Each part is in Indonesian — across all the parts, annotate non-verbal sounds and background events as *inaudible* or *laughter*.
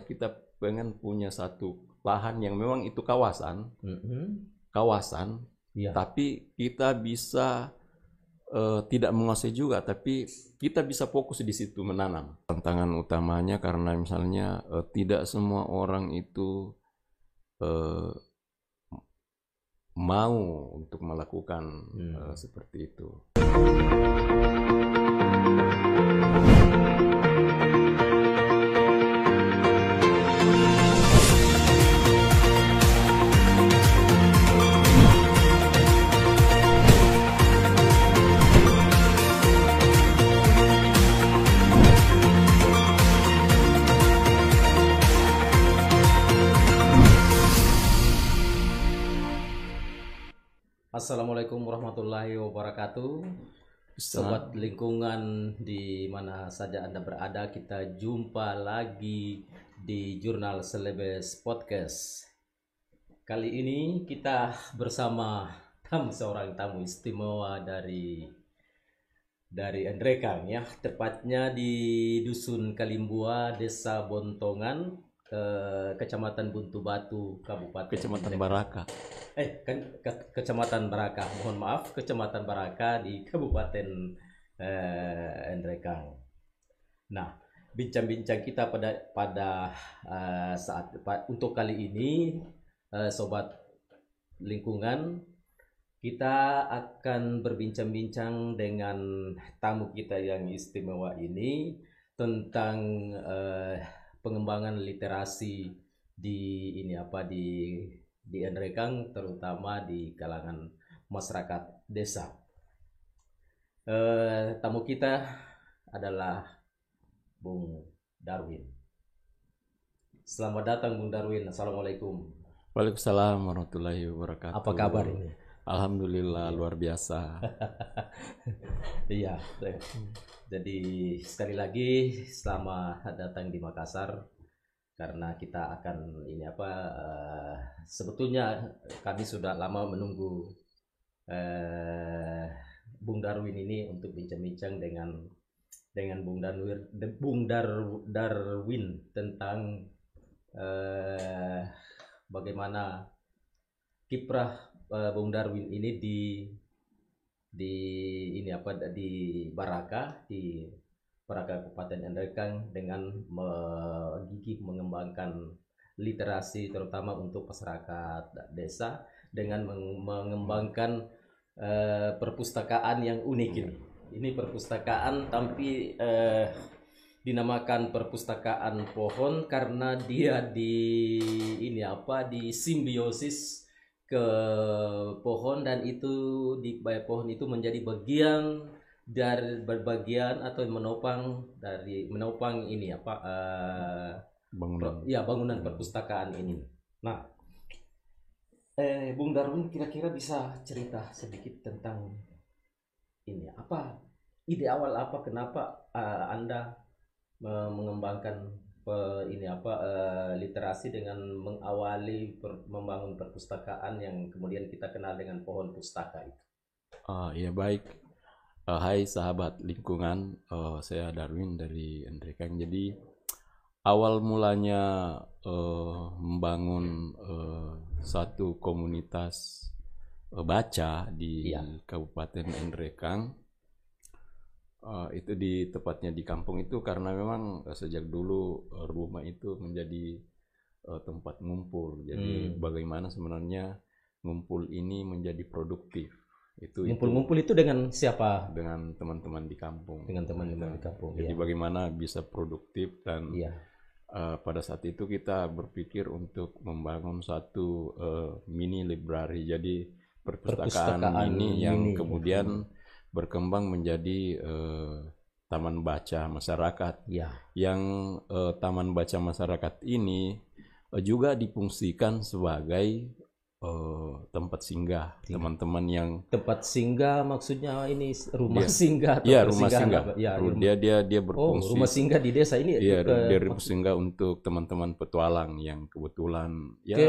kita pengen punya satu lahan yang memang itu kawasan, Mhm. kawasan, Iya. tapi kita bisa eh, tidak menguasai juga, tapi kita bisa fokus di situ menanam. Tantangan utamanya karena misalnya eh, tidak semua orang itu eh, mau untuk melakukan Hmm. eh, seperti itu. Assalamualaikum warahmatullahi wabarakatuh. Sobat lingkungan di mana saja Anda berada, kita jumpa lagi di Jurnal Selebes Podcast. Kali ini kita bersama tamu seorang tamu istimewa dari dari Endrekang ya, tepatnya di Dusun Kalimbua, Desa Bontongan, ke Kecamatan Buntu Batu, Kabupaten Kecamatan. Baraka. eh kan ke- Kecamatan Baraka mohon maaf Kecamatan Baraka di *laughs* Kabupaten eh, Endrekang nah bincang-bincang kita pada pada eh, saat pa- untuk kali ini eh, sobat lingkungan kita akan berbincang-bincang dengan tamu kita yang istimewa ini tentang eh, pengembangan literasi di ini apa di di Endrekang terutama di kalangan masyarakat desa. Eh, tamu kita adalah Bung Darwin. Selamat datang Bung Darwin. Assalamualaikum. Waalaikumsalam warahmatullahi wabarakatuh. Apa kabar ini? Alhamdulillah luar biasa. *laughs* Iya. Jadi sekali lagi selamat datang di Makassar karena kita akan ini apa eh, sebetulnya kami sudah lama menunggu eh, Bung Darwin ini untuk bincang-bincang dengan dengan Bung Darwin Bung Dar- Darwin tentang eh, bagaimana kiprah Bung Darwin ini di di ini apa di Baraka di Baraka Kabupaten Endrekang dengan menggigih mengembangkan literasi terutama untuk masyarakat desa dengan meng- mengembangkan eh, perpustakaan yang unik ini. Ini perpustakaan tapi eh, dinamakan perpustakaan pohon karena dia di ini apa di simbiosis ke pohon dan itu di bawah pohon itu menjadi bagian dari berbagian atau menopang dari menopang ini apa eh, Bangunan. per- ya bangunan perpustakaan ini. Nah, eh Bung Darwin kira-kira bisa cerita sedikit tentang ini apa ide awal apa kenapa eh, Anda eh, mengembangkan pe- ini apa eh, literasi dengan mengawali per- membangun perpustakaan yang kemudian kita kenal dengan pohon pustaka itu. Ah, ya baik. Eh, hai sahabat lingkungan, Eh, saya Darwin dari Endrekang. Jadi awal mulanya eh, membangun eh, satu komunitas eh, baca di Iya. Kabupaten Endrekang. Eh, itu di tepatnya di kampung itu karena memang eh, sejak dulu eh, rumah itu menjadi eh, tempat ngumpul. Jadi Hmm. bagaimana sebenarnya ngumpul ini menjadi produktif. Itu itu Ngumpul-ngumpul itu dengan siapa? dengan teman-teman di kampung. Dengan teman-teman di kampung. Jadi Iya. bagaimana bisa produktif dan Iya. eh, pada saat itu kita berpikir untuk membangun satu eh, mini library. Jadi perpustakaan, Perpustakaan mini yang mini. kemudian berkembang menjadi eh, taman baca masyarakat. Iya. Yang eh, taman baca masyarakat ini eh, juga difungsikan sebagai eh, tempat singgah teman-teman yang Tempat singgah maksudnya ini rumah Iya. singgah atau Iya rumah singgah. apa? Ya, Ru- rumah- dia dia dia Oh, berfungsi. rumah singgah di desa ini Iya, ke- dia rumah singgah untuk teman-teman petualang yang kebetulan ya Oke.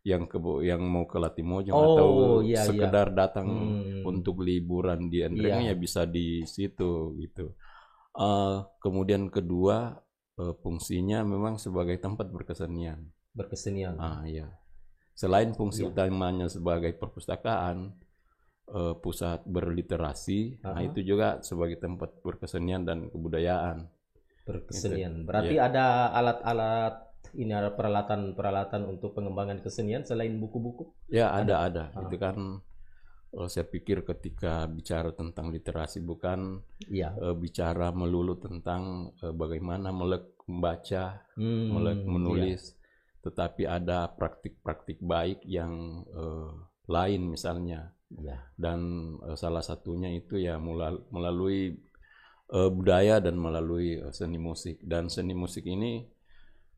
Yang kebo yang mau ke Latimojong Oh, atau iya, iya. sekedar datang Hmm. untuk liburan di Endreng Iya. ya bisa di situ gitu. Eh, kemudian kedua eh, fungsinya memang sebagai tempat berkesenian. berkesenian. Ah iya. Selain fungsi Iya. utamanya sebagai perpustakaan, eh, pusat berliterasi, nah Aha. itu juga sebagai tempat berkesenian dan kebudayaan. Berkesenian. Gitu. Berarti ada alat-alat ini ada peralatan-peralatan untuk pengembangan kesenian selain buku-buku. Ya ada ada. Ah. Itu kan eh, saya pikir ketika bicara tentang literasi bukan Iya. eh, bicara melulu tentang eh, bagaimana melek membaca, Hmm, melek iya. menulis, tetapi ada praktik-praktik baik yang eh, lain misalnya. Iya. dan eh, salah satunya itu ya melalui eh, budaya dan melalui seni musik dan seni musik ini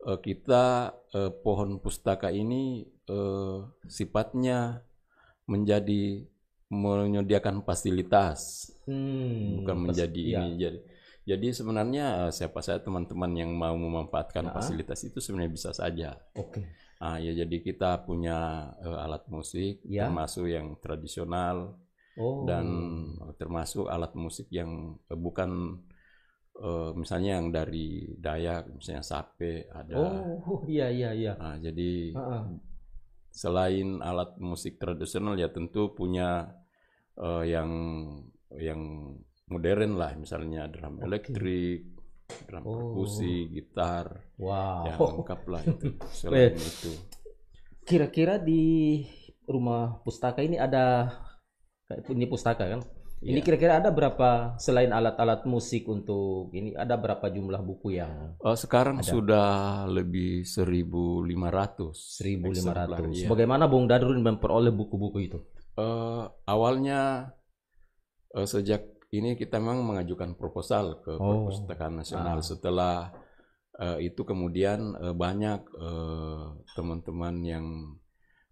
eh, kita eh, pohon pustaka ini eh, sifatnya menjadi menyediakan fasilitas Hmm, bukan menjadi iya. ini jadi jadi sebenarnya siapa saja teman-teman yang mau memanfaatkan Ah. fasilitas itu sebenarnya bisa saja Oke. Ah ya jadi kita punya eh, alat musik Ya. termasuk yang tradisional Oh. dan termasuk alat musik yang eh, bukan eh, misalnya yang dari Dayak misalnya sape ada. Oh, iya iya iya. Nah, jadi Heeh. selain alat musik tradisional ya tentu punya eh, yang yang modern lah misalnya drum Oke. elektrik, drum Oh. perkusi, gitar, Wow. ya lengkap lah itu. *laughs* Selain itu. Kira-kira di rumah pustaka ini ada ini pustaka kan? Ini Iya. kira-kira ada berapa selain alat-alat musik untuk ini ada berapa jumlah buku yang Oh, sekarang Ada. sudah lebih 1.500. 1500. eksemplar, iya. Bagaimana Bung Dadrun memperoleh buku-buku itu? Eh, awalnya eh, sejak ini kita memang mengajukan proposal ke Oh. Perpustakaan Nasional. Ah. Setelah eh, itu kemudian eh, banyak teman-teman yang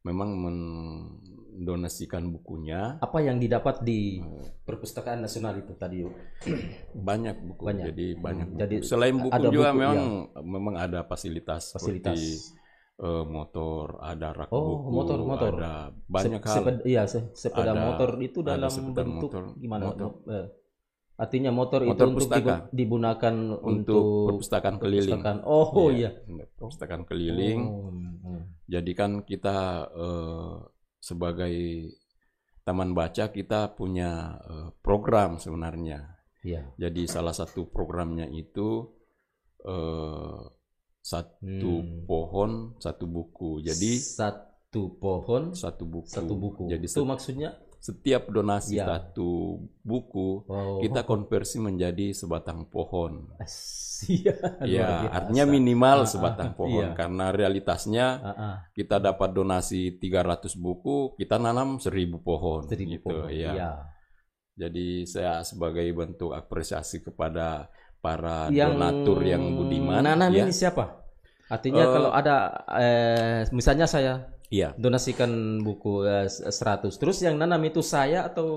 memang mendonasikan bukunya. Apa yang didapat di Perpustakaan Nasional itu tadi? *clears throat* Banyak buku. Banyak. Jadi banyak Hmm, buku. jadi Selain buku ada juga buku, iya. memang memang ada fasilitas, Fasilitas. seperti eh, motor, ada rak Oh, buku, motor, motor. ada banyak Se- hal. sepeda, iya, se- sepeda Ada- motor itu dalam bentuk motor, gimana? motor. Eh, artinya motor, itu Motor untuk pustaka. digu- digunakan untuk untuk, perpustakaan keliling. perpustakaan. Oh iya. Perpustakaan keliling. Oh, hmm. Jadi kan kita eh, sebagai taman baca kita punya eh, program sebenarnya. Iya. Jadi salah satu programnya itu eh, satu Hmm. pohon satu buku. Jadi satu pohon, satu buku. satu buku. Jadi itu maksudnya? Setiap donasi Iya. satu buku Oh, kita konversi menjadi sebatang pohon. *laughs* Iya. Ya, artinya minimal ah, sebatang pohon iya. karena realitasnya ah, kita dapat donasi 300 buku, kita nanam 1000 pohon seribu gitu pohon. ya. Iya. Jadi saya sebagai bentuk apresiasi kepada para Yang donatur yang budiman nanam ya. ini siapa? Artinya Eh, kalau ada eh, misalnya saya Iya, donasikan buku eh, 100 terus yang nanam itu saya atau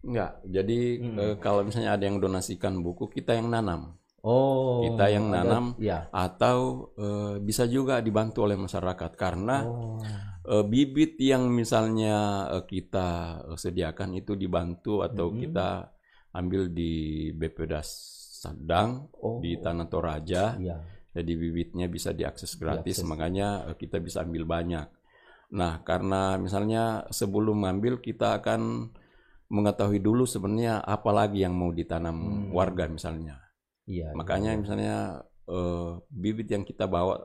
enggak. Jadi Hmm. eh, kalau misalnya ada yang donasikan buku, kita yang nanam oh Kita yang ada- nanam. ya atau eh, bisa juga dibantu oleh masyarakat karena oh eh, bibit yang misalnya eh, kita sediakan itu dibantu atau Mhm. kita ambil di BPDAS Sadang oh di Tanah Toraja. iya Jadi bibitnya bisa diakses gratis, Diakses. makanya kita bisa ambil banyak. Nah, karena misalnya sebelum ambil kita akan mengetahui dulu sebenarnya apa lagi yang mau ditanam Hmm. warga misalnya. iya Makanya iya. misalnya eh, bibit yang kita bawa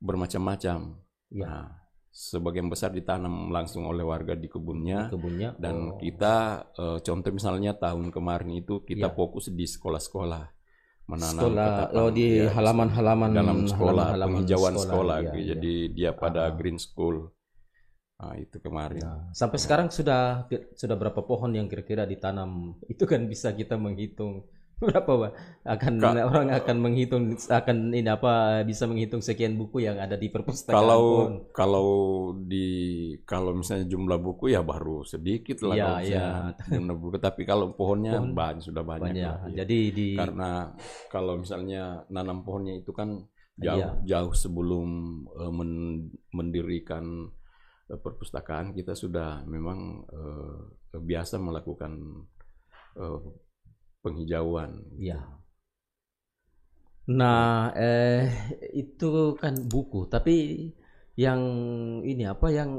bermacam-macam. Iya. Nah, sebagian besar ditanam langsung oleh warga di kebunnya kebunnya dan oh. kita eh, contoh misalnya tahun kemarin itu kita Iya. fokus di sekolah-sekolah menanam sekolah ketapang, oh di ya, halaman-halaman dalam sekolah halaman-halaman penghijauan sekolah, sekolah, iya, gitu. iya. jadi dia pada Ah. green school nah, itu kemarin Nah, sampai sekarang sudah sudah berapa pohon yang kira-kira ditanam? *laughs* Itu kan bisa kita menghitung berapa Pak? akan Ka- orang akan menghitung akan ini apa bisa menghitung sekian buku yang ada di perpustakaan kalau pohon. kalau di kalau misalnya jumlah buku ya baru sedikit lah Iya, kalau misalnya iya. jumlah buku tapi kalau pohonnya Pohon banyak sudah banyak, banyak. lah, iya. Jadi di karena kalau misalnya nanam pohonnya itu kan jauh Iya. jauh sebelum men- mendirikan perpustakaan kita sudah memang eh, biasa melakukan eh, penghijauan. Iya. Nah, eh itu kan buku, tapi yang ini apa yang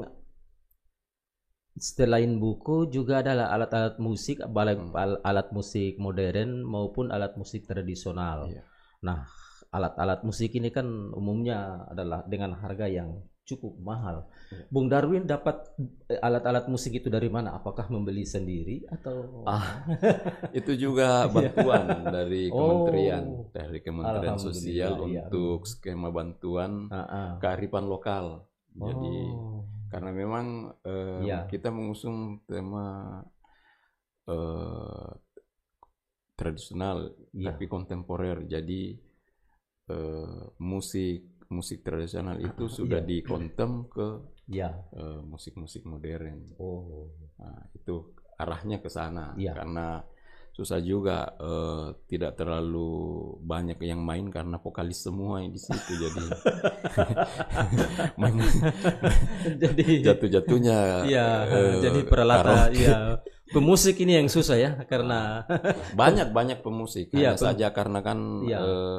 selain buku juga adalah alat-alat musik, baik Hmm. al- alat musik modern maupun alat musik tradisional. Iya. Nah, alat-alat musik ini kan umumnya adalah dengan harga yang cukup mahal. Iya. Bung Darwin dapat eh, alat-alat musik itu dari mana? Apakah membeli sendiri atau Ah, *laughs* itu juga bantuan dari Iya. Oh. kementerian, dari Kementerian Sosial iya. untuk skema bantuan Ah, ah. kearifan lokal. Jadi Oh. karena memang eh, Iya. kita mengusung tema eh, tradisional Iya. tapi kontemporer. Jadi eh, musik musik tradisional itu sudah Iya. dikontem ke Ya. eh, musik-musik modern. Oh. Nah, itu arahnya ke sana Iya. karena susah juga eh, tidak terlalu banyak yang main karena vokalis semua di situ jadi *laughs* main jadi jatuh-jatuhnya Iya, eh, jadi peralatan iya. Pemusik ini yang susah ya karena banyak banyak pemusik Iya, hanya pem- saja karena kan Iya. eh,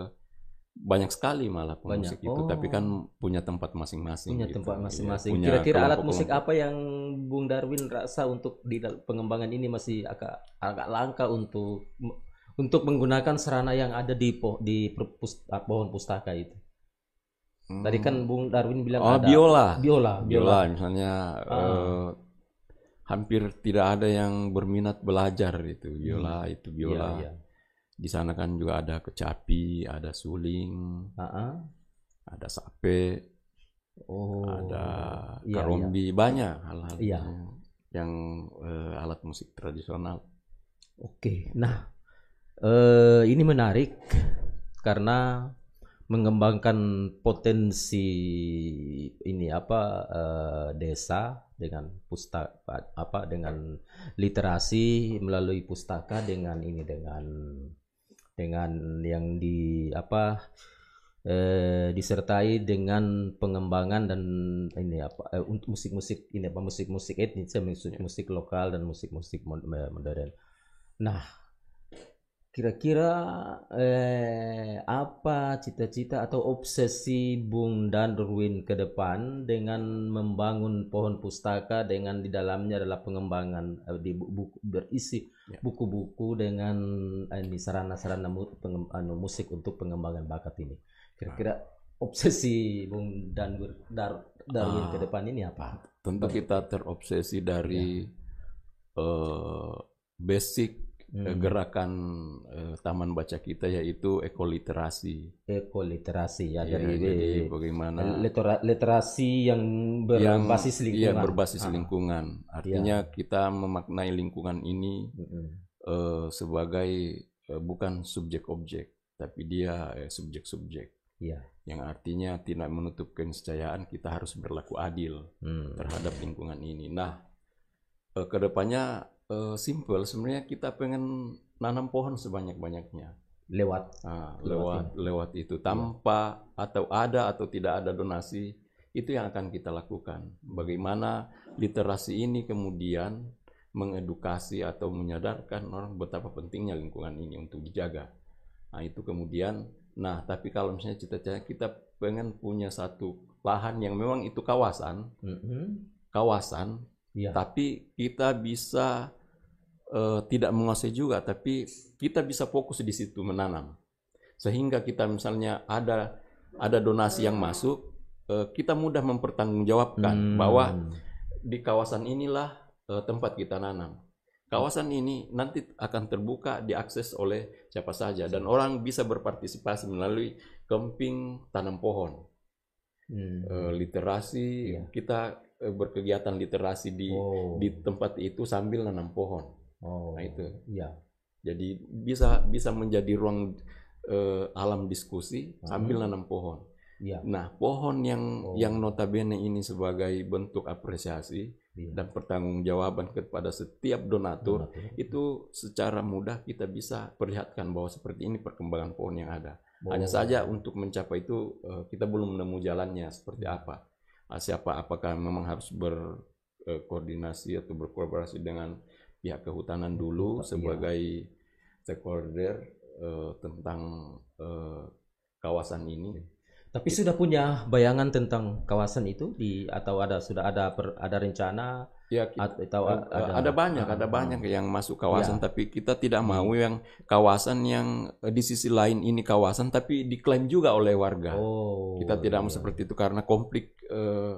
banyak sekali malah Banyak. pemusik itu tapi Oh. kan punya tempat masing-masing punya gitu. tempat Iya, masing-masing. punya Kira-kira alat musik apa yang Bung Darwin rasa untuk di pengembangan ini masih agak agak langka untuk untuk menggunakan sarana yang ada di po, di perpus- ah, pohon pustaka itu. Tadi kan Bung Darwin bilang oh ada biola biola, biola misalnya Ah. eh, hampir tidak ada yang berminat belajar itu biola itu Iya, biola iya. Di sana kan juga ada kecapi ada suling Ah, ah. ada sape Oh. ada Iya, karombi banyak hal-hal Iya. yang, yang, eh, alat musik tradisional Oke, nah eh, ini menarik karena mengembangkan potensi ini apa eh, desa dengan pustaka apa dengan literasi melalui pustaka dengan ini dengan dengan yang di apa eh, disertai dengan pengembangan dan ini apa eh, untuk musik-musik ini apa musik-musik etnis ya, musik-musik lokal dan musik-musik mod- modern. Nah, kira-kira eh, apa cita-cita atau obsesi Bung Darwin ke depan dengan membangun pohon pustaka dengan di dalamnya adalah pengembangan eh, di bu- buku berisi Ya. buku-buku dengan eh, ini sarana-sarana mu- pengem- anu, musik untuk pengembangan bakat ini. Kira-kira obsesi Bung Darwin, Dar- Darwin Ah. ke depan ini apa? tentu kita terobsesi dari eh, basic eh, Hmm. gerakan eh, taman baca kita yaitu ekoliterasi Ekoliterasi ya Ya, dari jadi bagaimana litera- literasi yang berbasis yang- lingkungan. iya, berbasis Ah. lingkungan. Artinya kita memaknai lingkungan ini Mm-mm. eh, sebagai eh, bukan subjek objek, tapi dia eh, subjek-subjek. Iya. Yang artinya tidak menutup keniscayaan kita harus berlaku adil Hmm. terhadap lingkungan ini. Nah, eh, ke depannya eh, simple. Sebenarnya kita pengen nanam pohon sebanyak-banyaknya. Lewat Nah, Lewat lewat itu tanpa atau ada atau tidak ada donasi itu yang akan kita lakukan. Bagaimana literasi ini kemudian mengedukasi atau menyadarkan orang betapa pentingnya lingkungan ini untuk dijaga. Nah, itu kemudian nah, tapi kalau misalnya cita-cita kita pengen punya satu lahan yang memang itu kawasan, Mm-mm. kawasan Iya. tapi kita bisa eh, tidak menguasai juga, tapi kita bisa fokus di situ menanam. Sehingga kita misalnya ada ada donasi yang masuk, eh, kita mudah mempertanggungjawabkan Hmm. bahwa di kawasan inilah eh, tempat kita nanam. Kawasan ini nanti akan terbuka diakses oleh siapa saja dan orang bisa berpartisipasi melalui kemping tanam pohon, Hmm. Literasi Iya. kita berkegiatan literasi di oh. di tempat itu sambil nanam pohon. oh. Nah, itu. Iya. Jadi bisa bisa menjadi ruang eh, alam diskusi sambil Hmm. nanam pohon. Iya. Nah, pohon yang Oh. yang notabene ini sebagai bentuk apresiasi Iya. dan pertanggungjawaban kepada setiap donatur Donatur. itu secara mudah kita bisa perlihatkan bahwa seperti ini perkembangan pohon yang ada. Oh. Hanya saja untuk mencapai itu eh, kita belum menemu jalannya seperti Hmm. apa. Ah, Siapa apakah memang harus berkoordinasi atau berkolaborasi dengan pihak kehutanan dulu Iya. sebagai stakeholder eh, tentang eh, kawasan ini. Tapi sudah punya bayangan tentang kawasan itu di atau ada sudah ada per, ada rencana Ya, ki- atau eh, ada, ada, banyak, ada ah. banyak yang masuk kawasan, Ya. tapi kita tidak mau yang kawasan yang eh, di sisi lain ini kawasan, tapi diklaim juga oleh warga. Oh. kita tidak mau iya. seperti itu karena konflik. eh,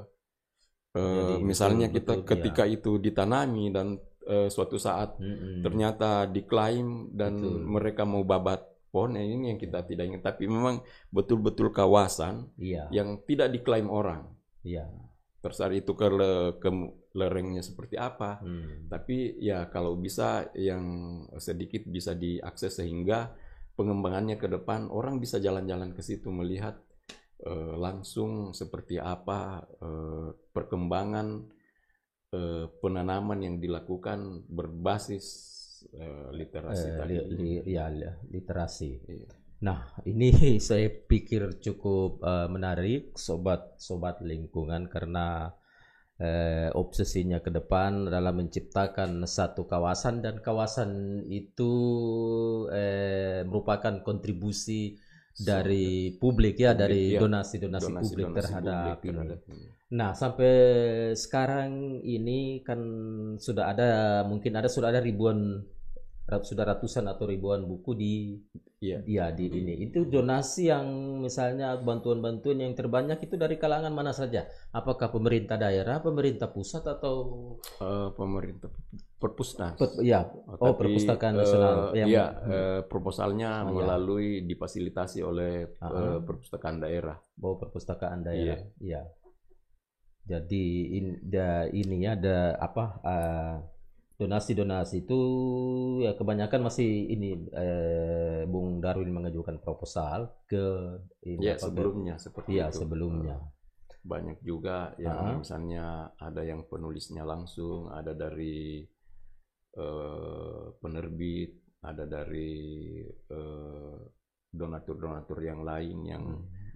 eh, Jadi, misalnya betul, kita betul, ketika itu ditanami dan eh, suatu saat Mm-mm. ternyata diklaim dan Betul. mereka mau babat pohon, ini yang kita tidak ingin. Tapi memang betul-betul kawasan Iya. yang tidak diklaim orang. Iya. Terserah itu ke, le- ke lerengnya seperti apa. Hmm. Tapi ya kalau bisa yang sedikit bisa diakses sehingga pengembangannya ke depan orang bisa jalan-jalan ke situ melihat eh, langsung seperti apa eh, perkembangan eh, penanaman yang dilakukan berbasis eh, literasi Eh, tadi. li- li- ya, li- literasi. Iya. Nah, ini *laughs* saya pikir cukup eh, menarik sobat-sobat lingkungan karena eh, obsesinya ke depan dalam menciptakan satu kawasan dan kawasan itu eh, merupakan kontribusi dari publik ya, dari ya. donasi-donasi publik Donasi-donasi terhadap publik ini. ini. Nah, sampai sekarang ini kan sudah ada mungkin ada sudah ada ribuan sudah ratusan atau ribuan buku di Iya. ya di ini. Itu donasi yang misalnya bantuan-bantuan yang terbanyak itu dari kalangan mana saja? Apakah pemerintah daerah, pemerintah pusat atau Eh, pemerintah perpusnas. Pet- ya Oh, Tapi, perpustakaan nasional. Yang- Iya, hmm. eh, proposalnya Oh, iya. melalui difasilitasi oleh eh, ah. perpustakaan daerah. Oh, perpustakaan daerah. Iya. Jadi in, da, ini ya ada apa eh, donasi-donasi itu ya kebanyakan masih ini eh, Bung Darwin mengajukan proposal ke ini Ya, apa, ke- sebelumnya seperti Iya, itu. sebelumnya. Banyak juga yang Ah. misalnya ada yang penulisnya langsung, ada dari eh, penerbit, ada dari eh, donatur-donatur yang lain yang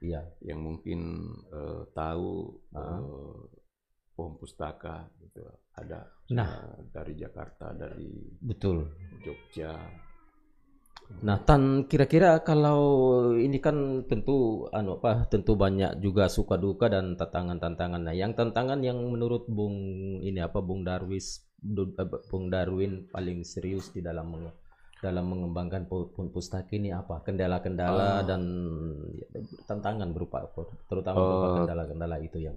Iya. yang mungkin eh, tahu Ah. eh, pohon pustaka gitu. Ada Nah. dari Jakarta, dari Betul. Jogja. Nah, Tan kira-kira kalau ini kan tentu anu apa tentu banyak juga suka duka dan tantangan-tantangan. Nah, yang tantangan yang menurut Bung ini apa Bung Darwis eh, Bung Darwin paling serius di dalam menge- dalam mengembangkan pu- pu- pustaka ini apa? Kendala-kendala Ah. dan tantangan berupa terutama berupa Eh, kendala-kendala itu yang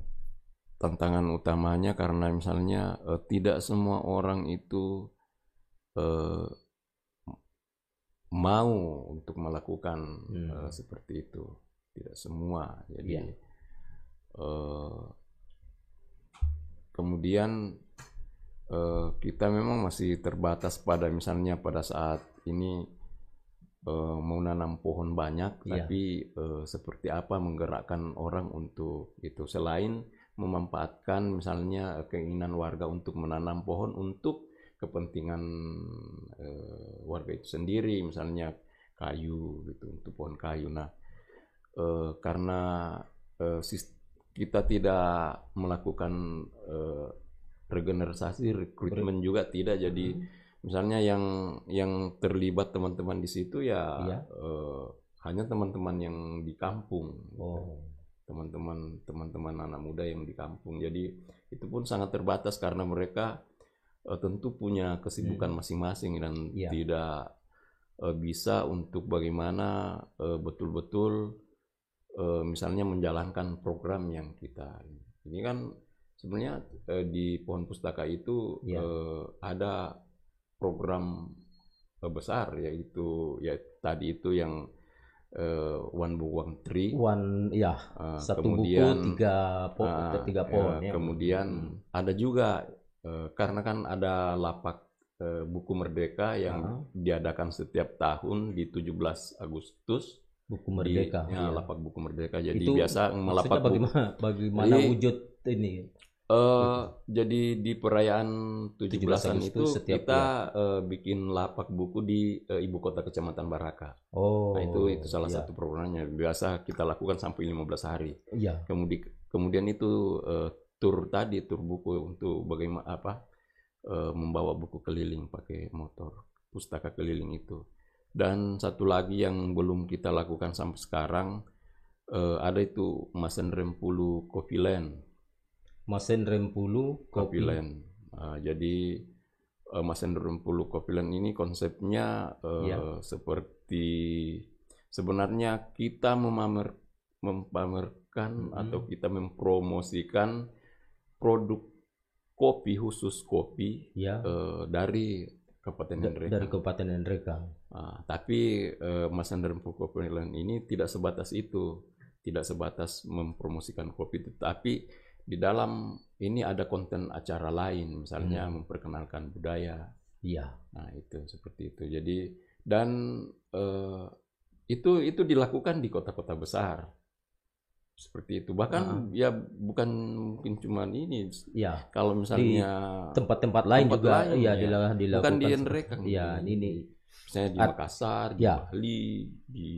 tantangan utamanya karena misalnya eh, tidak semua orang itu eh, mau untuk melakukan Hmm. eh, seperti itu tidak semua jadi Iya. eh, kemudian eh, kita memang masih terbatas pada misalnya pada saat ini eh, mau nanam pohon banyak Iya. tapi eh, seperti apa menggerakkan orang untuk itu selain memanfaatkan misalnya keinginan warga untuk menanam pohon untuk kepentingan eh, warga itu sendiri misalnya kayu gitu untuk pohon kayu. Nah eh, karena eh, kita tidak melakukan eh, regenerasi rekrutmen juga tidak. Jadi misalnya yang yang terlibat teman-teman di situ ya Iya. eh, hanya teman-teman yang di kampung. Oh teman-teman teman-teman anak muda yang di kampung jadi itu pun sangat terbatas karena mereka eh, tentu punya kesibukan masing-masing dan Hmm. Iya. tidak eh, bisa untuk bagaimana eh, betul-betul eh, misalnya menjalankan program yang kita ini kan sebenarnya eh, di pohon pustaka itu Iya. eh, ada program eh, besar yaitu ya tadi itu yang eh, one book one tree one ya Ah, satu kemudian buku tiga po ah, tiga ya, pohon ya. kemudian Hmm. ada juga eh, karena kan ada lapak eh, buku merdeka yang Ah. diadakan setiap tahun di 17 Agustus buku di merdeka ya, iya. lapak buku merdeka jadi Itu biasa melapak buku bagaimana bagaimana Jadi- wujud ini Eh, jadi di perayaan 17 17-an itu setiap kita eh, bikin lapak buku di eh, ibu kota kecamatan Baraka. oh Nah, itu itu salah iya. satu programnya. Biasa kita lakukan sampai 15 hari. iya Kemudian kemudian itu eh, tur tadi tur buku untuk bagaimana apa eh, membawa buku keliling pakai motor pustaka keliling itu. Dan satu lagi yang belum kita lakukan sampai sekarang Eh, ada itu Masen Rempulu Coffee Land. Masen Rempulu Kopi. Land. Ah, jadi eh, Masen Rempulu Coffee Land ini konsepnya eh, Ya. seperti sebenarnya kita memamer mempamerkan Mhm. atau kita mempromosikan produk kopi khusus kopi Ya. eh, dari Kabupaten Da- Ngendreka. dari Kabupaten Ngendrekang. Ah, tapi eh, Mas Kopi Land ini tidak sebatas itu, tidak sebatas mempromosikan kopi, tetapi di dalam ini ada konten acara lain, misalnya Hmm. memperkenalkan budaya. Iya. Nah itu seperti itu. Jadi dan eh, itu itu dilakukan di kota-kota besar, seperti itu. Bahkan ya bukan mungkin cuma ini. Iya. Kalau misalnya Tempat-tempat lain Tempat juga lain, iya ya. dila- dilakukan. bukan di Ngendrekang, Iya, di- ini misalnya di At- Makassar, di Ya. Bali, di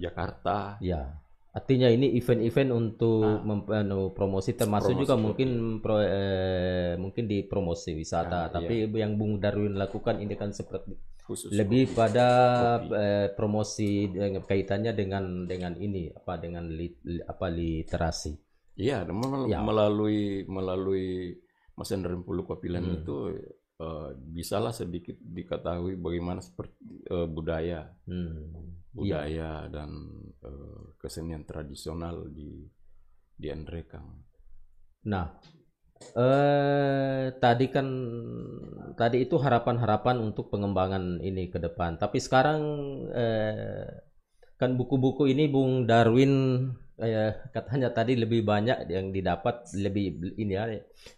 Jakarta. ya. Artinya ini event-event untuk Nah. mem- anu, promosi termasuk Promosi juga kopi. mungkin pro, eh, mungkin di promosi wisata, Ya, tapi yang Bung Darwin lakukan ini kan seperti khusus lebih kopi. pada Kopi. eh, promosi dengan kaitannya dengan dengan ini apa dengan lit- li- apa literasi. Iya, mel- Ya. melalui melalui Mas Hendra Pulu Kopilan Hmm. itu eh, bisalah sedikit diketahui bagaimana seperti eh, budaya Hmm. Iya. budaya dan eh, kesenian tradisional di di Andrekang. Nah, eh tadi kan tadi itu harapan-harapan untuk pengembangan ini ke depan. Tapi sekarang eh kan buku-buku ini Bung Darwin eh, katanya tadi lebih banyak yang didapat lebih ini ya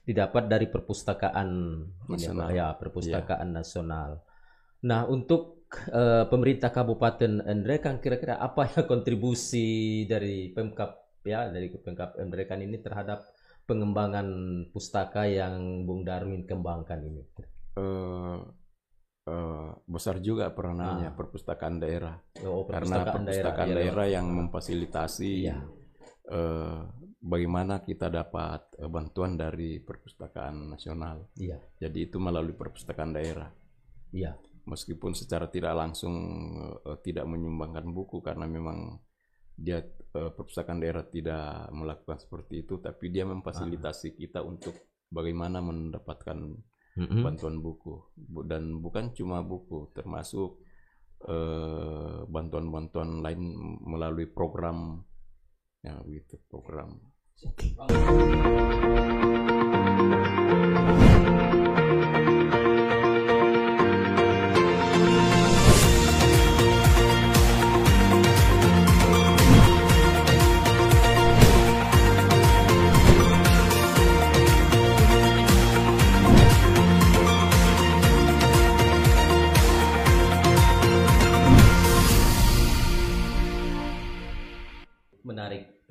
didapat dari perpustakaan ini, Nasional. ya perpustakaan nasional. Nah, untuk eh, pemerintah Kabupaten Endrekang kira-kira apa ya kontribusi dari Pemkap ya dari Pemkap Endrekang ini terhadap pengembangan pustaka yang Bung Darwin kembangkan ini. Eh, eh, besar juga peranannya Ah. perpustakaan daerah Oh, karena perpustakaan iya, daerah, iya. yang memfasilitasi Iya. eh, bagaimana kita dapat eh, bantuan dari perpustakaan nasional. Iya, Jadi itu melalui perpustakaan daerah. iya, Meskipun secara tidak langsung eh, tidak menyumbangkan buku karena memang dia eh, perpustakaan daerah tidak melakukan seperti itu, tapi dia memfasilitasi kita untuk bagaimana mendapatkan Mm-mm. bantuan buku Bu- dan bukan cuma buku, termasuk eh, bantuan-bantuan lain melalui program ya gitu program. Oke. Menarik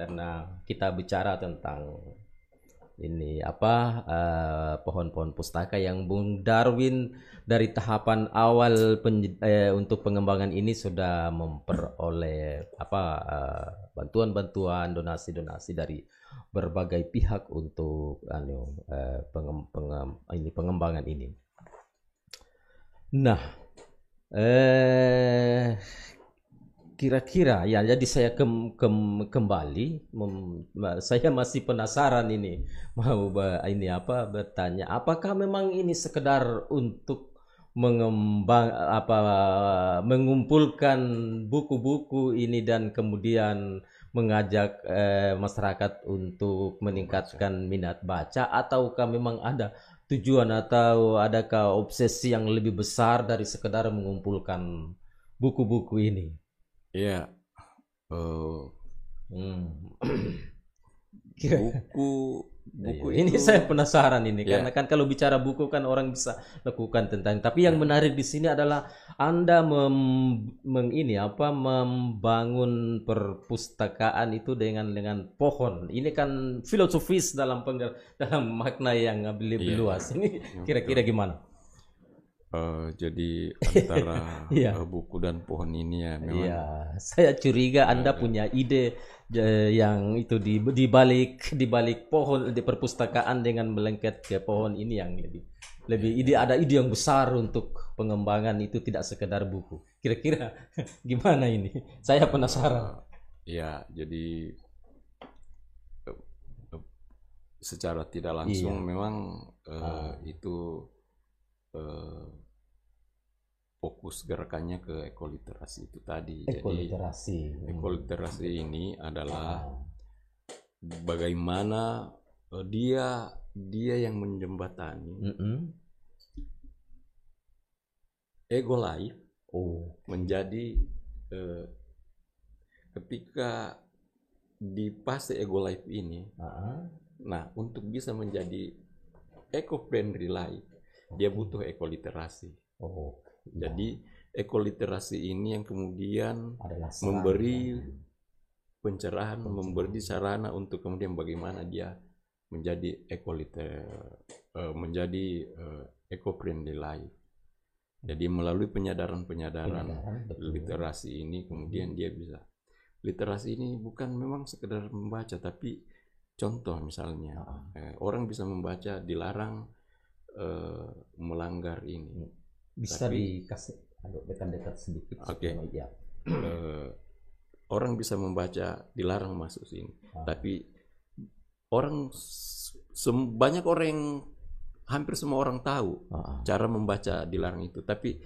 karena kita bicara tentang ini apa eh, pohon-pohon pustaka yang Bung Darwin dari tahapan awal pen- eh, untuk pengembangan ini sudah memperoleh apa eh, bantuan-bantuan donasi-donasi dari berbagai pihak untuk anu eh, pengem- pengem- ini pengembangan ini. Nah, eh kira-kira ya jadi saya kem- kem- kembali mem- saya masih penasaran ini. Mau ini apa bertanya apakah memang ini sekedar untuk mengembang apa mengumpulkan buku-buku ini dan kemudian mengajak eh, masyarakat untuk meningkatkan minat baca? Ataukah memang ada tujuan atau adakah obsesi yang lebih besar dari sekedar mengumpulkan buku-buku ini Iya. Eh, Hmm. Kira- *coughs* buku buku Iya, ini itu saya penasaran ini Ya. karena kan kalau bicara buku kan orang bisa lakukan tentang tapi yang menarik di sini adalah Anda mem, meng- ini apa membangun perpustakaan itu dengan dengan pohon. Ini kan filosofis dalam pengger- dalam makna yang lebih Iya. luas. Ini kira-kira gimana? Eh, jadi *laughs* antara Iya. eh, buku dan pohon ini ya memang Iya, saya curiga Anda punya ide eh, yang itu di di balik di balik pohon di perpustakaan dengan melengket ke pohon ini yang lebih lebih ide ada ide yang besar untuk pengembangan itu tidak sekedar buku. Kira-kira *laughs* gimana ini? Saya penasaran. Ya, jadi secara tidak langsung Iya. memang eh, Ah. itu eh, fokus gerakannya ke ekoliterasi itu tadi. Jadi Ekoliterasi. Hmm. ekoliterasi ini adalah Ah. bagaimana eh, dia dia yang menjembatani Mm-mm. ego life Oh. menjadi eh, ketika di fase ego life ini Ah. nah untuk bisa menjadi eco friendly life dia butuh ekoliterasi Oh. Jadi ekoliterasi ini yang kemudian memberi pencerahan memberi sarana untuk kemudian bagaimana dia menjadi ekoliter eh, menjadi eh, eco friendly life. Jadi melalui penyadaran-penyadaran literasi ini kemudian dia bisa. Literasi ini bukan memang sekedar membaca tapi contoh misalnya Ah. eh, orang bisa membaca dilarang eh, melanggar ini Bisa Tapi- dikasih aduh dekat-dekat sedikit. Oke. supaya- Ya. Eh, orang bisa membaca dilarang masuk sini Ah. tapi orang banyak orang yang hampir semua orang tahu Ah, ah. cara membaca dilarang itu tapi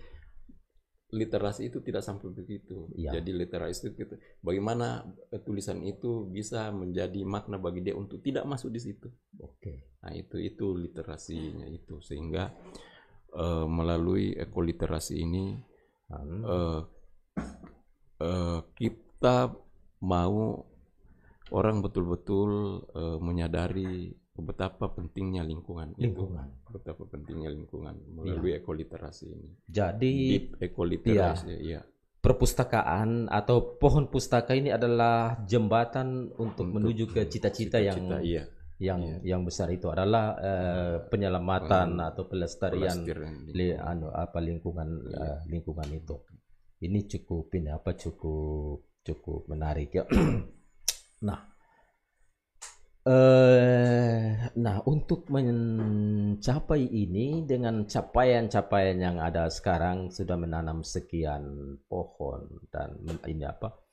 literasi itu tidak sampai begitu Iya. jadi literasi itu gitu, bagaimana eh, tulisan itu bisa menjadi makna bagi dia untuk tidak masuk di situ Oke. nah itu itu literasinya itu sehingga eh, melalui ekoliterasi ini Hmm. eh, eh, kita mau orang betul-betul eh, menyadari betapa pentingnya lingkungan itu. Lingkungan. betapa pentingnya lingkungan melalui ekoliterasi ini. Jadi deep ekoliterasi ya perpustakaan atau pohon pustaka ini adalah jembatan untuk, Untuk, menuju ke cita-cita yang cita-cita, iya yang iya. yang besar itu adalah eh, penyelamatan Hmm. atau pelestarian pelestarian li, anu apa lingkungan Iya. eh, lingkungan itu. Ini cukup ini apa cukup cukup menarik ya. *clears throat* nah, eh nah untuk mencapai ini dengan capaian-capaian yang ada sekarang sudah menanam sekian pohon dan ini apa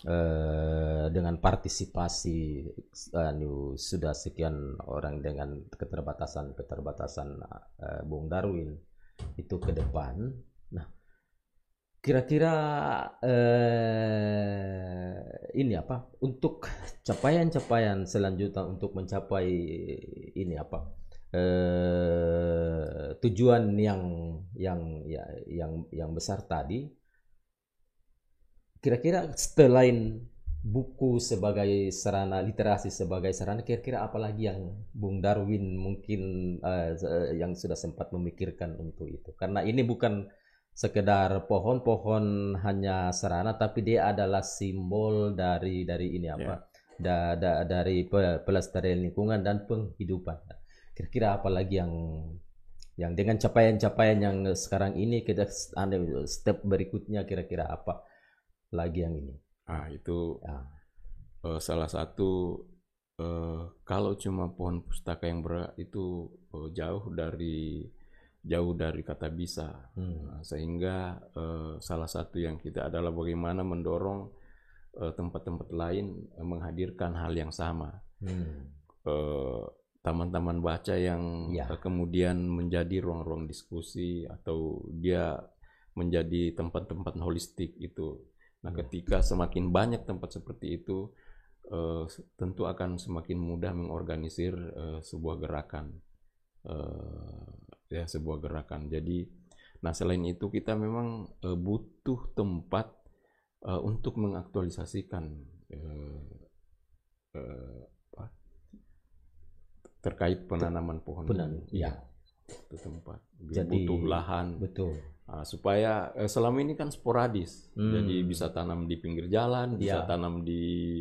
eh dengan partisipasi anu, sudah sekian orang dengan keterbatasan keterbatasan eh, Bung Darwin itu ke depan. Nah, kira-kira eh, ini apa untuk capaian-capaian selanjutnya untuk mencapai ini apa eh, tujuan yang yang ya, yang yang besar tadi kira-kira selain buku sebagai sarana literasi sebagai sarana kira-kira apalagi yang Bung Darwin mungkin se- yang sudah sempat memikirkan untuk itu? Karena ini bukan sekedar pohon-pohon hanya sarana tapi dia adalah simbol dari dari ini apa? Da- da- dari pe- pelestarian lingkungan dan penghidupan. Kira-kira apalagi yang yang dengan capaian-capaian yang sekarang ini kita step berikutnya kira-kira apa lagi yang ini ah itu Ya. eh, salah satu eh, kalau cuma pohon pustaka yang berat itu eh, jauh dari jauh dari kata bisa Hmm. Nah, sehingga eh, salah satu yang kita adalah bagaimana mendorong tempat-tempat lain eh, menghadirkan hal yang sama Hmm. eh, taman-taman baca yang Ya. kemudian menjadi ruang-ruang diskusi atau dia menjadi tempat-tempat holistik itu. Nah, ketika semakin banyak tempat seperti itu, eh, tentu akan semakin mudah mengorganisir eh, sebuah gerakan, Eh, ya sebuah gerakan. Jadi, nah selain itu kita memang eh, butuh tempat eh, untuk mengaktualisasikan eh, eh, apa, terkait penanaman pohon Penan- ya. Itu tempat. Jadi- butuh lahan betul Ah, supaya eh, selama ini kan sporadis, Hmm. jadi bisa tanam di pinggir jalan, bisa Ya. tanam di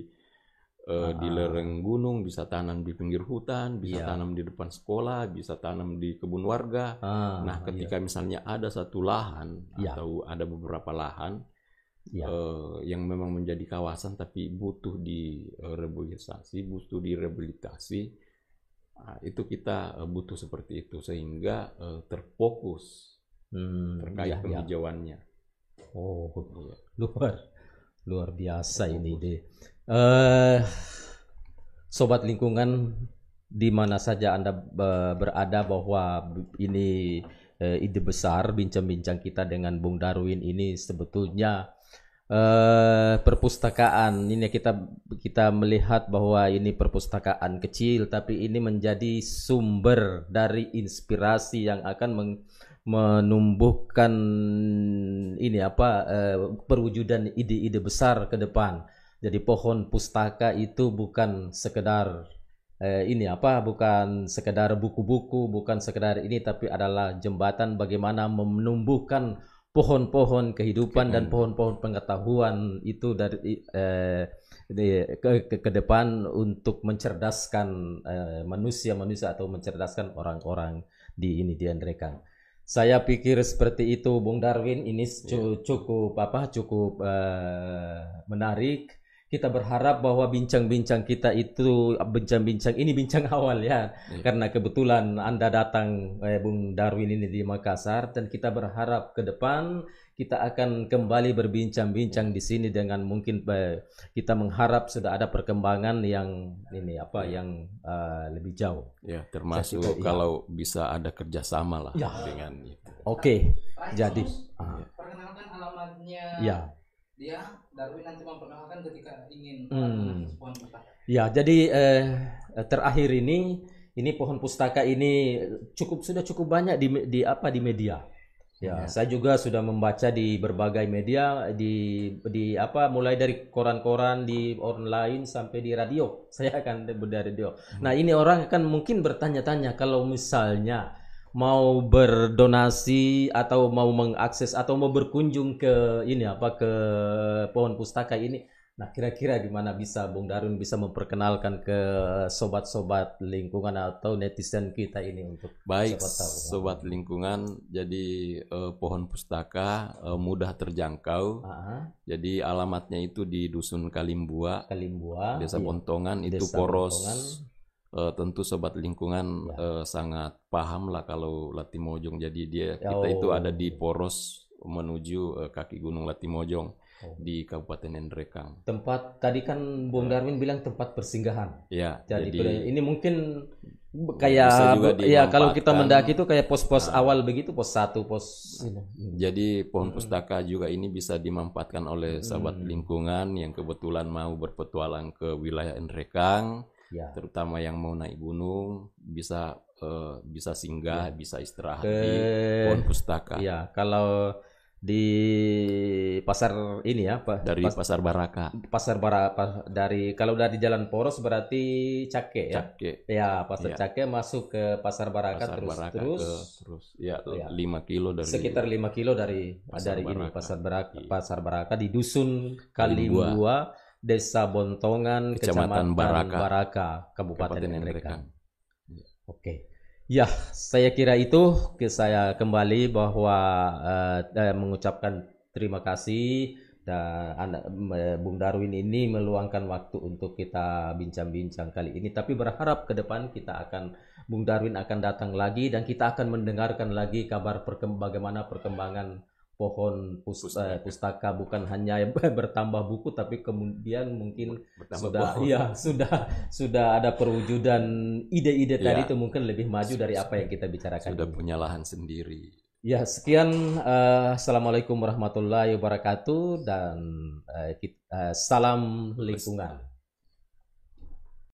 eh, di Ah. lereng gunung, bisa tanam di pinggir hutan, bisa Ya. tanam di depan sekolah, bisa tanam di kebun warga. ah, Nah, ketika misalnya ada satu lahan Ya. atau ada beberapa lahan iya, iya. eh, yang memang menjadi kawasan tapi butuh direhabilitasi, butuh direhabilitasi, ah, itu kita eh, butuh seperti itu sehingga eh, terfokus Hmm, terkait iya, iya. penghijauannya. oh Iya. luar luar biasa ini deh eh sobat lingkungan di mana saja Anda be- berada bahwa ini ide besar bincang-bincang kita dengan Bung Darwin ini sebetulnya eh, perpustakaan ini kita kita melihat bahwa ini perpustakaan kecil tapi ini menjadi sumber dari inspirasi yang akan meng- menumbuhkan ini apa eh, perwujudan ide-ide besar ke depan. Jadi pohon pustaka itu bukan sekedar eh, ini apa bukan sekedar buku-buku, bukan sekedar ini tapi adalah jembatan bagaimana menumbuhkan pohon-pohon kehidupan dan pohon-pohon pengetahuan itu dari eh, ke, ke, ke depan untuk mencerdaskan eh, manusia-manusia atau mencerdaskan orang-orang di ini di Andrekan. Saya pikir seperti itu Bung Darwin ini cu- cukup apa cukup eh, menarik. Kita berharap bahwa bincang-bincang kita itu bincang-bincang ini bincang *laughs* awal ya. Iya. Karena kebetulan Anda datang eh, Bung Darwin ini di Makassar dan kita berharap ke depan kita akan kembali berbincang-bincang di sini dengan mungkin eh, kita mengharap sudah ada perkembangan yang ini apa yang eh, lebih jauh. Ya, termasuk juga, iya. kalau bisa ada kerjasama lah Ya. dengan itu. Oke, Baik, jadi ah, perkenalkan alamatnya ya. Dia Darwin nanti memperkenalkan ketika ingin Hmm. sebuah pustaka. Ya, jadi eh, terakhir ini ini pohon pustaka ini cukup sudah cukup banyak di di apa di media. Ya, Ya. saya juga sudah membaca di berbagai media di di apa mulai dari koran-koran di online sampai di radio. *laughs* Saya akan dari radio. Nah, ini orang akan mungkin bertanya-tanya kalau misalnya mau berdonasi atau mau mengakses atau mau berkunjung ke ini apa ke pohon pustaka ini Nah, kira-kira gimana bisa Bung Darwin bisa memperkenalkan ke sobat-sobat lingkungan atau netizen kita ini untuk Baik, Siapa tahu. sobat lingkungan, jadi eh, pohon pustaka eh, mudah terjangkau. ah, Jadi alamatnya itu di Dusun Kalimbua, Kalimbua, Desa iya. Pontongan itu Desa poros. Pontongan. Eh, tentu sobat lingkungan Ya. eh, sangat paham lah kalau Latimojong. Jadi dia Ya, kita itu oh. ada di poros menuju eh, kaki Gunung Latimojong Oh. di Kabupaten Endrekang. Tempat tadi kan Bung Darwin bilang tempat persinggahan. Ya, Jadi, jadi, ini mungkin kayak ya kalau kita mendaki itu kayak pos-pos Nah. awal begitu, pos satu, pos. Jadi pohon Mm-mm. pustaka juga ini bisa dimanfaatkan oleh sahabat Mm. lingkungan yang kebetulan mau berpetualang ke wilayah Endrekang, Ya. terutama yang mau naik gunung bisa eh, bisa singgah, bisa istirahat Ke di pohon pustaka ya kalau di pasar ini ya, Pak. dari pas- Pasar Baraka, pasar bara pa- dari kalau dari Jalan Poros berarti Cake ya. Cake, Ya, pasar Iya. Cake masuk ke pasar Baraka Pasar terus Baraka terus ke terus ya Ya. 5 kilo dari sekitar 5 kilo dari Pasar dari ini Baraka. pasar Baraka Iya. pasar Baraka di dusun Kalimbua. Desa Bontongan, Kecamatan Kecamatan, Baraka, Baraka, Kabupaten Kabupaten Endrekang. Endrekang. Oke. Ya, saya kira itu saya kembali bahwa eh, mengucapkan terima kasih dan anak Bung Darwin ini meluangkan waktu untuk kita bincang-bincang kali ini tapi berharap ke depan kita akan Bung Darwin akan datang lagi dan kita akan mendengarkan lagi kabar perkem- bagaimana perkembangan pohon pus- Pustaka. eh, pustaka bukan hanya *laughs* bertambah buku tapi kemudian mungkin Bertambah sudah pohon. iya *laughs* sudah sudah ada perwujudan ide-ide tadi Ya. itu mungkin lebih maju dari apa yang kita bicarakan sudah ini. punya lahan sendiri. Ya sekian eh, assalamualaikum warahmatullahi wabarakatuh dan eh, kit- eh, salam lingkungan.